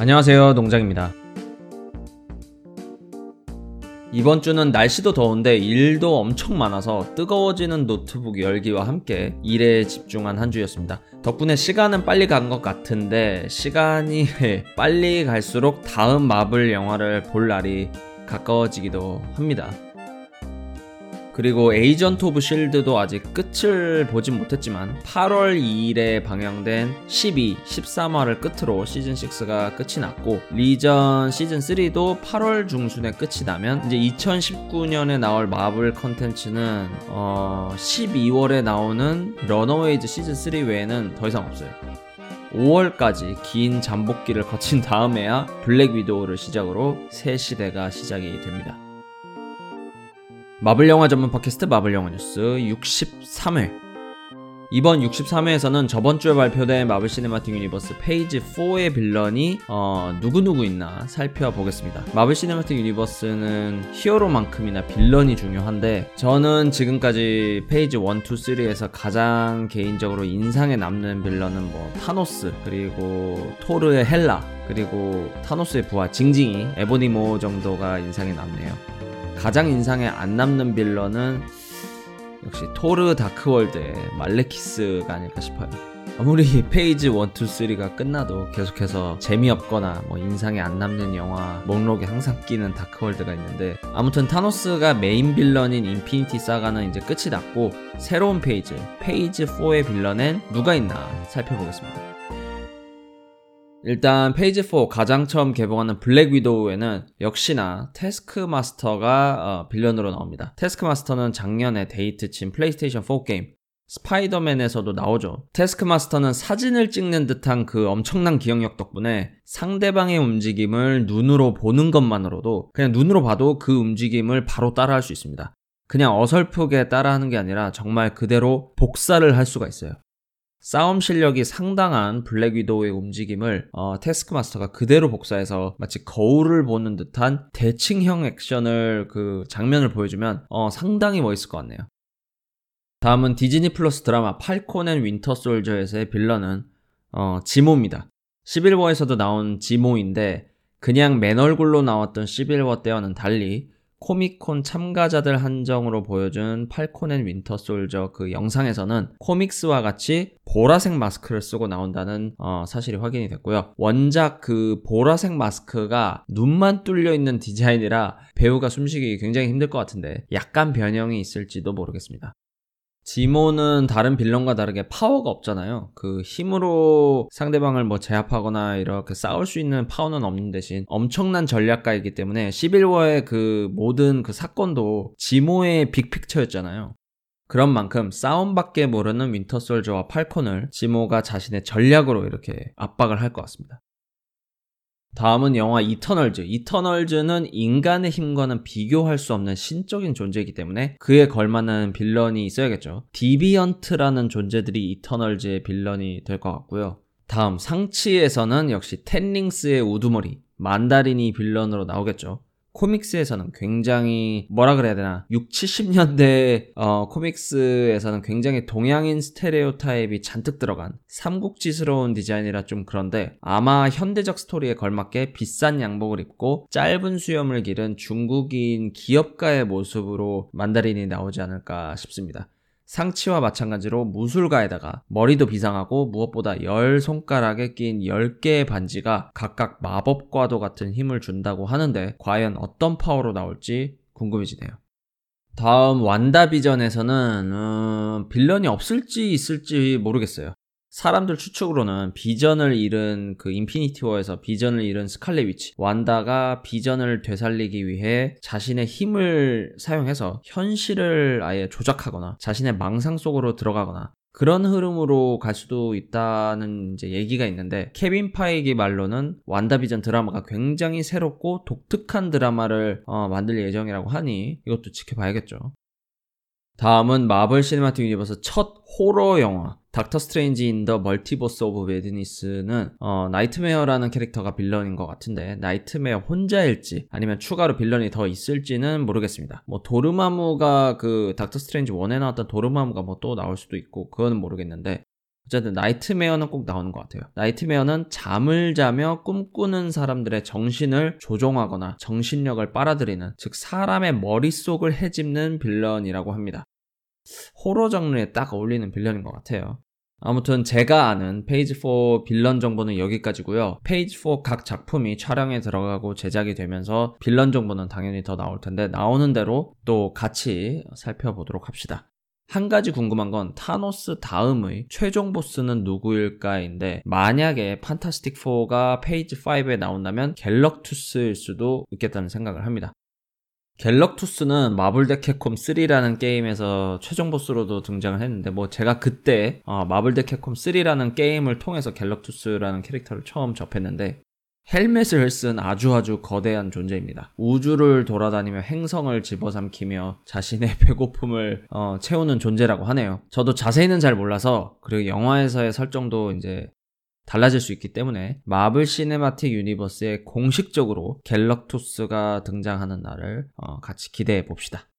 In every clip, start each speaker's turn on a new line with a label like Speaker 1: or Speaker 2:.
Speaker 1: 안녕하세요 농장입니다 이번 주는 날씨도 더운데 일도 엄청 많아서 뜨거워지는 노트북 열기와 함께 일에 집중한 한 주였습니다. 덕분에 시간은 빨리 간 것 같은데 시간이 빨리 갈수록 다음 마블 영화를 볼 날이 가까워지기도 합니다. 그리고 에이전트 오브 실드도 아직 끝을 보진 못했지만 8월 2일에 방영된 12, 13화를 끝으로 시즌 6가 끝이 났고 리전 시즌 3도 8월 중순에 끝이 나면 이제 2019년에 나올 마블 컨텐츠는 어 12월에 나오는 러너웨이즈 시즌 3 외에는 더 이상 없어요. 5월까지 긴 잠복기를 거친 다음에야 블랙 위도우를 시작으로 새 시대가 시작이 됩니다. 마블 영화 전문 팟캐스트 마블 영화 뉴스 63회 이번 63회에서는 저번 주에 발표된 마블 시네마틱 유니버스 phase 4의 빌런이 어, 누구누구 있나 살펴보겠습니다. 마블 시네마틱 유니버스는 히어로만큼이나 빌런이 중요한데 저는 지금까지 phase 1, 2, 3에서 가장 개인적으로 인상에 남는 빌런은 뭐 타노스 그리고 토르의 헬라 그리고 타노스의 부하 징징이 에보니모 정도가 인상에 남네요. 가장 인상에 안 남는 빌런은 역시 토르 다크월드의 말레키스가 아닐까 싶어요. 아무리 phase 1, 2, 3가 끝나도 계속해서 재미없거나 뭐 인상에 안 남는 영화 목록에 항상 끼는 다크월드가 있는데 아무튼 타노스가 메인 빌런인 인피니티 사가는 이제 끝이 났고 새로운 phase phase 4의 빌런엔 누가 있나 살펴보겠습니다. 일단 phase 4 가장 처음 개봉하는 블랙 위도우에는 역시나 테스크 마스터가 어, 빌런으로 나옵니다. 테스크 마스터는 작년에 대히트 친 플레이스테이션 4 게임 스파이더맨에서도 나오죠. 테스크마스터는 사진을 찍는 듯한 그 엄청난 기억력 덕분에 상대방의 움직임을 눈으로 보는 것만으로도 그냥 눈으로 봐도 그 움직임을 바로 따라할 수 있습니다. 그냥 어설프게 따라하는 게 아니라 정말 그대로 복사를 할 수가 있어요. 싸움 실력이 상당한 블랙 위도우의 움직임을 어, 테스크마스터가 그대로 복사해서 마치 거울을 보는 듯한 대칭형 액션을 그 장면을 보여주면 어, 상당히 멋있을 것 같네요. 다음은 디즈니 플러스 드라마 팔콘 앤 윈터 솔저에서의 빌런은 어, 지모입니다. 11워에서도 나온 지모인데 그냥 맨 얼굴로 나왔던 11워 때와는 달리 코미콘 참가자들 한정으로 보여준 팔콘 앤 윈터 솔저 그 영상에서는 코믹스와 같이 보라색 마스크를 쓰고 나온다는 어, 사실이 확인이 됐고요. 원작 그 보라색 마스크가 눈만 뚫려 있는 디자인이라 배우가 숨쉬기 굉장히 힘들 것 같은데 약간 변형이 있을지도 모르겠습니다. 지모는 다른 빌런과 다르게 파워가 없잖아요. 그 힘으로 상대방을 뭐 제압하거나 이렇게 싸울 수 있는 파워는 없는 대신 엄청난 전략가이기 때문에 11워의 그 모든 그 사건도 지모의 big picture였잖아요. 그런 만큼 싸움밖에 모르는 윈터솔저와 팔콘을 지모가 자신의 전략으로 이렇게 압박을 할 것 같습니다. 다음은 영화 이터널즈. 이터널즈는 인간의 힘과는 비교할 수 없는 신적인 존재이기 때문에 그에 걸맞는 빌런이 있어야겠죠. 디비언트라는 존재들이 이터널즈의 빌런이 될 것 같고요. 다음 상치에서는 역시 텐링스의 우두머리 만다린이 빌런으로 나오겠죠. 코믹스에서는 굉장히 뭐라 그래야 되나 6, 70년대 어, 코믹스에서는 굉장히 동양인 스테레오 타입이 잔뜩 들어간 삼국지스러운 디자인이라 좀 그런데 아마 현대적 스토리에 걸맞게 비싼 양복을 입고 짧은 수염을 기른 중국인 기업가의 모습으로 만다린이 나오지 않을까 싶습니다. 샹치와 마찬가지로 무술가에다가 머리도 비상하고 무엇보다 열 손가락에 낀 10개의 반지가 각각 마법과도 같은 힘을 준다고 하는데 과연 어떤 파워로 나올지 궁금해지네요. 다음 완다비전에서는 음, 빌런이 없을지 있을지 모르겠어요. 사람들 추측으로는 비전을 잃은 그 인피니티 워에서 비전을 잃은 스칼렛 위치 완다가 비전을 되살리기 위해 자신의 힘을 사용해서 현실을 아예 조작하거나 자신의 망상 속으로 들어가거나 그런 흐름으로 갈 수도 있다는 이제 얘기가 있는데 케빈 파이기 말로는 완다비전 드라마가 굉장히 새롭고 독특한 드라마를 어, 만들 예정이라고 하니 이것도 지켜봐야겠죠. 다음은 마블 시네마틱 유니버스 첫 호러 영화 닥터 스트레인지 인 더 멀티버스 오브 매드니스는 어, 나이트메어라는 캐릭터가 빌런인 것 같은데 나이트메어 혼자일지 아니면 추가로 빌런이 더 있을지는 모르겠습니다. 뭐 도르마무가 그 닥터 스트레인지 1에 나왔던 도르마무가 뭐 또 나올 수도 있고 그거는 모르겠는데 어쨌든 나이트메어는 꼭 나오는 것 같아요. 나이트메어는 잠을 자며 꿈꾸는 사람들의 정신을 조종하거나 정신력을 빨아들이는 즉 사람의 머릿속을 헤집는 빌런이라고 합니다. 호러 장르에 딱 어울리는 빌런인 것 같아요. 아무튼 제가 아는 페이즈 4 빌런 정보는 여기까지고요. 페이즈 4 각 작품이 촬영에 들어가고 제작이 되면서 빌런 정보는 당연히 더 나올 텐데 나오는 대로 또 같이 살펴보도록 합시다. 한 가지 궁금한 건 타노스 다음의 최종 보스는 누구일까인데 만약에 판타스틱 4가 페이즈 5에 나온다면 갤럭투스일 수도 있겠다는 생각을 합니다. 갤럭투스는 마블 대 캡콤 3라는 게임에서 최종 보스로도 등장을 했는데 뭐 제가 그때 어, 마블 대 캡콤 3라는 게임을 통해서 갤럭투스라는 캐릭터를 처음 접했는데 헬멧을 쓴 아주 아주 거대한 존재입니다. 우주를 돌아다니며 행성을 집어삼키며 자신의 배고픔을 어, 채우는 존재라고 하네요. 저도 자세히는 잘 몰라서 그리고 영화에서의 설정도 이제 달라질 수 있기 때문에 마블 시네마틱 유니버스에 공식적으로 갤럭투스가 등장하는 날을 어, 같이 기대해 봅시다.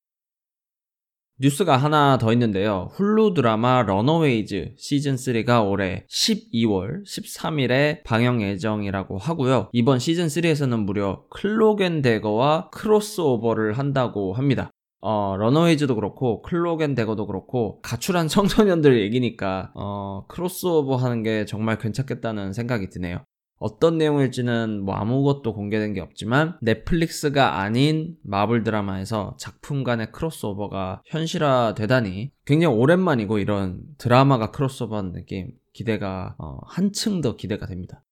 Speaker 1: 뉴스가 하나 더 있는데요. 훌루 드라마 런어웨이즈 시즌3가 올해 12월 13일에 방영 예정이라고 하고요. 이번 시즌3에서는 무려 클록 앤 대거와 크로스오버를 한다고 합니다. 어, 러너웨이즈도 그렇고 클록 앤 대거도 그렇고 가출한 청소년들 얘기니까 어, 크로스오버 하는 게 정말 괜찮겠다는 생각이 드네요. 어떤 내용일지는 뭐 아무것도 공개된 게 없지만 넷플릭스가 아닌 마블 드라마에서 작품 간의 크로스오버가 현실화 되다니 굉장히 오랜만이고 이런 드라마가 크로스오버하는 느낌 기대가 어, 한층 더 기대가 됩니다.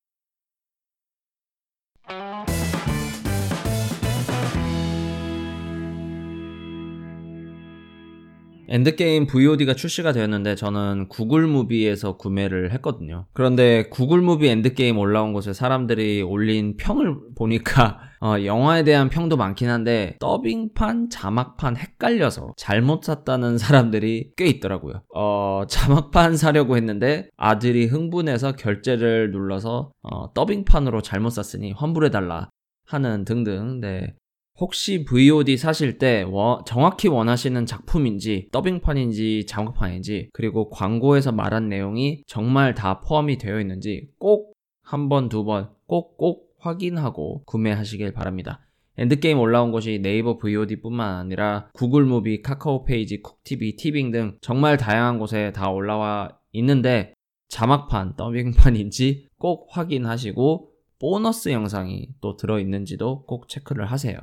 Speaker 1: 엔드게임 VOD가 출시가 되었는데 저는 구글 무비에서 구매를 했거든요. 그런데 구글 무비 엔드게임 올라온 곳에 사람들이 올린 평을 보니까 어, 영화에 대한 평도 많긴 한데 더빙판, 자막판 헷갈려서 잘못 샀다는 사람들이 꽤 있더라고요. 어, 자막판 사려고 했는데 아들이 흥분해서 결제를 눌러서 어, 더빙판으로 잘못 샀으니 환불해달라 하는 등등 네. 혹시 VOD 사실 때 워, 정확히 원하시는 작품인지 더빙판인지 자막판인지 그리고 광고에서 말한 내용이 정말 다 포함이 되어 있는지 꼭 한 번, 두 번, 꼭 꼭 확인하고 구매하시길 바랍니다. 엔드게임 올라온 곳이 네이버 VOD 뿐만 아니라 구글 무비, 카카오 페이지, 쿡TV, 티빙 등 정말 다양한 곳에 다 올라와 있는데 자막판, 더빙판인지 꼭 확인하시고 보너스 영상이 또 들어있는지도 꼭 체크를 하세요.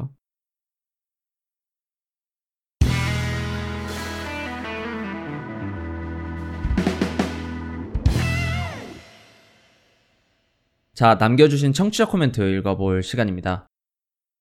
Speaker 1: 자, 남겨주신 청취자 코멘트 읽어볼 시간입니다.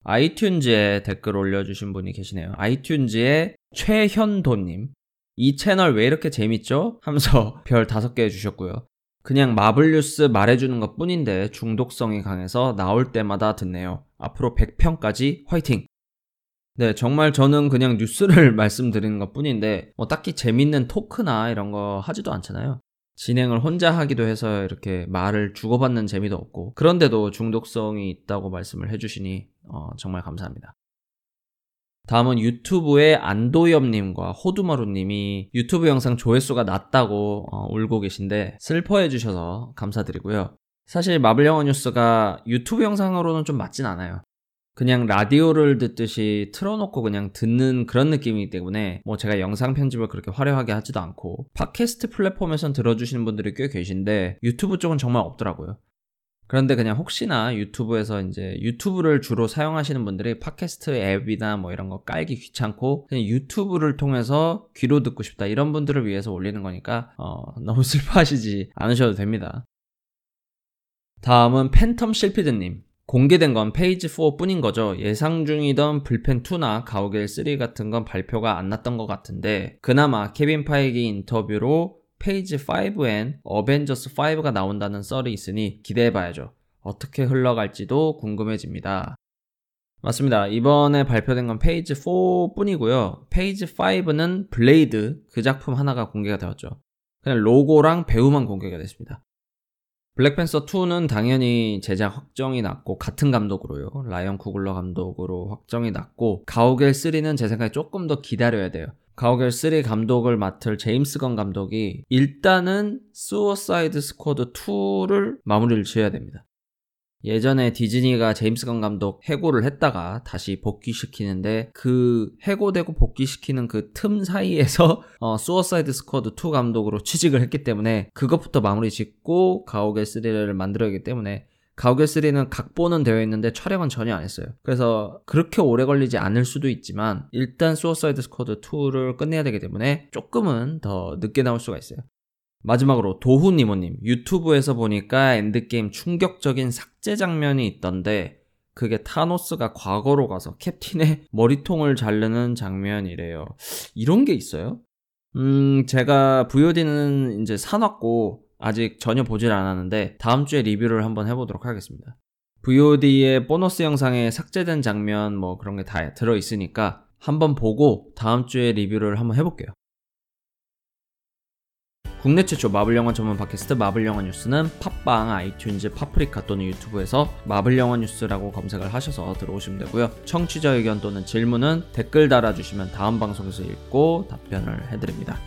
Speaker 1: 아이튠즈에 댓글 올려주신 분이 계시네요. 아이튠즈의 최현도님. 이 채널 왜 이렇게 재밌죠? 하면서 별 다섯 개 주셨고요. 그냥 마블 뉴스 말해주는 것 뿐인데 중독성이 강해서 나올 때마다 듣네요. 앞으로 100편까지 화이팅! 네, 정말 저는 그냥 뉴스를 말씀드리는 것 뿐인데, 뭐 딱히 재밌는 토크나 이런 거 하지도 않잖아요. 진행을 혼자 하기도 해서 이렇게 말을 주고받는 재미도 없고 그런데도 중독성이 있다고 말씀을 해주시니 어, 정말 감사합니다. 다음은 유튜브의 안도엽님과 호두마루님이 유튜브 영상 조회수가 낮다고 어, 울고 계신데 슬퍼해 주셔서 감사드리고요. 사실 마블 영화 뉴스가 유튜브 영상으로는 좀 맞진 않아요. 그냥 라디오를 듣듯이 틀어놓고 그냥 듣는 그런 느낌이기 때문에 뭐 제가 영상 편집을 그렇게 화려하게 하지도 않고 팟캐스트 플랫폼에선 들어주시는 분들이 꽤 계신데 유튜브 쪽은 정말 없더라고요. 그런데 그냥 혹시나 유튜브에서 이제 유튜브를 주로 사용하시는 분들이 팟캐스트 앱이나 뭐 이런 거 깔기 귀찮고 그냥 유튜브를 통해서 귀로 듣고 싶다 이런 분들을 위해서 올리는 거니까 어, 너무 슬퍼하시지 않으셔도 됩니다. 다음은 팬텀 실피드님. 공개된 건 페이즈 4 뿐인 거죠. 예상 중이던 블팬 2나 가오갤 3 같은 건 발표가 안 났던 것 같은데 그나마 케빈 파이기 인터뷰로 페이즈 5엔 어벤져스 5가 나온다는 썰이 있으니 기대해봐야죠. 어떻게 흘러갈지도 궁금해집니다. 맞습니다. 이번에 발표된 건 페이즈 4 뿐이고요. 페이즈 5는 블레이드 그 작품 하나가 공개가 되었죠. 그냥 로고랑 배우만 공개가 됐습니다. 블랙팬서 2는 당연히 제작 확정이 났고 같은 감독으로요. 라이언 쿠글러 감독으로 확정이 났고 가오갤 3는 제 생각에 조금 더 기다려야 돼요. 가오갤 3 감독을 맡을 제임스 건 감독이 일단은 수어사이드 스쿼드 2를 마무리를 지어야 됩니다. 예전에 디즈니가 제임스 건 감독 해고를 했다가 다시 복귀시키는데 그 해고되고 복귀시키는 그 틈 사이에서 어, 수어사이드 스쿼드 2 감독으로 취직을 했기 때문에 그것부터 마무리 짓고 가오갤 3를 만들어야 하기 때문에 가오갤 3는 각본은 되어 있는데 촬영은 전혀 안 했어요. 그래서 그렇게 오래 걸리지 않을 수도 있지만 일단 수어사이드 스쿼드 2를 끝내야 되기 때문에 조금은 더 늦게 나올 수가 있어요. 마지막으로 도훈이모님 유튜브에서 보니까 엔드게임 충격적인 삭제 장면이 있던데 그게 타노스가 과거로 가서 캡틴의 머리통을 자르는 장면이래요. 이런 게 있어요? 음, 제가 VOD는 이제 사놨고 아직 전혀 보질 않았는데 다음 주에 리뷰를 한번 해보도록 하겠습니다. VOD의 보너스 영상에 삭제된 장면 뭐 그런 게 다 들어 있으니까 한번 보고 다음 주에 리뷰를 한번 해볼게요. 국내 최초 마블 영화 전문 팟캐스트 마블 영화 뉴스는 팟빵, 아이튠즈, 파프리카 또는 유튜브에서 마블 영화 뉴스라고 검색을 하셔서 들어오시면 되고요. 청취자 의견 또는 질문은 댓글 달아주시면 다음 방송에서 읽고 답변을 해드립니다.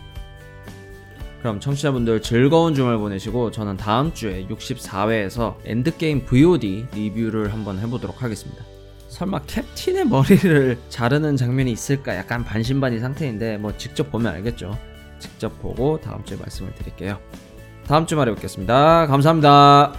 Speaker 1: 그럼 청취자분들 즐거운 주말 보내시고 저는 다음 주에 64회에서 엔드게임 VOD 리뷰를 한번 해보도록 하겠습니다. 설마 캡틴의 머리를 자르는 장면이 있을까 약간 반신반의 상태인데 뭐 직접 보면 알겠죠. 직접 보고 다음 주에 말씀을 드릴게요. 다음 주말에 뵙겠습니다. 감사합니다.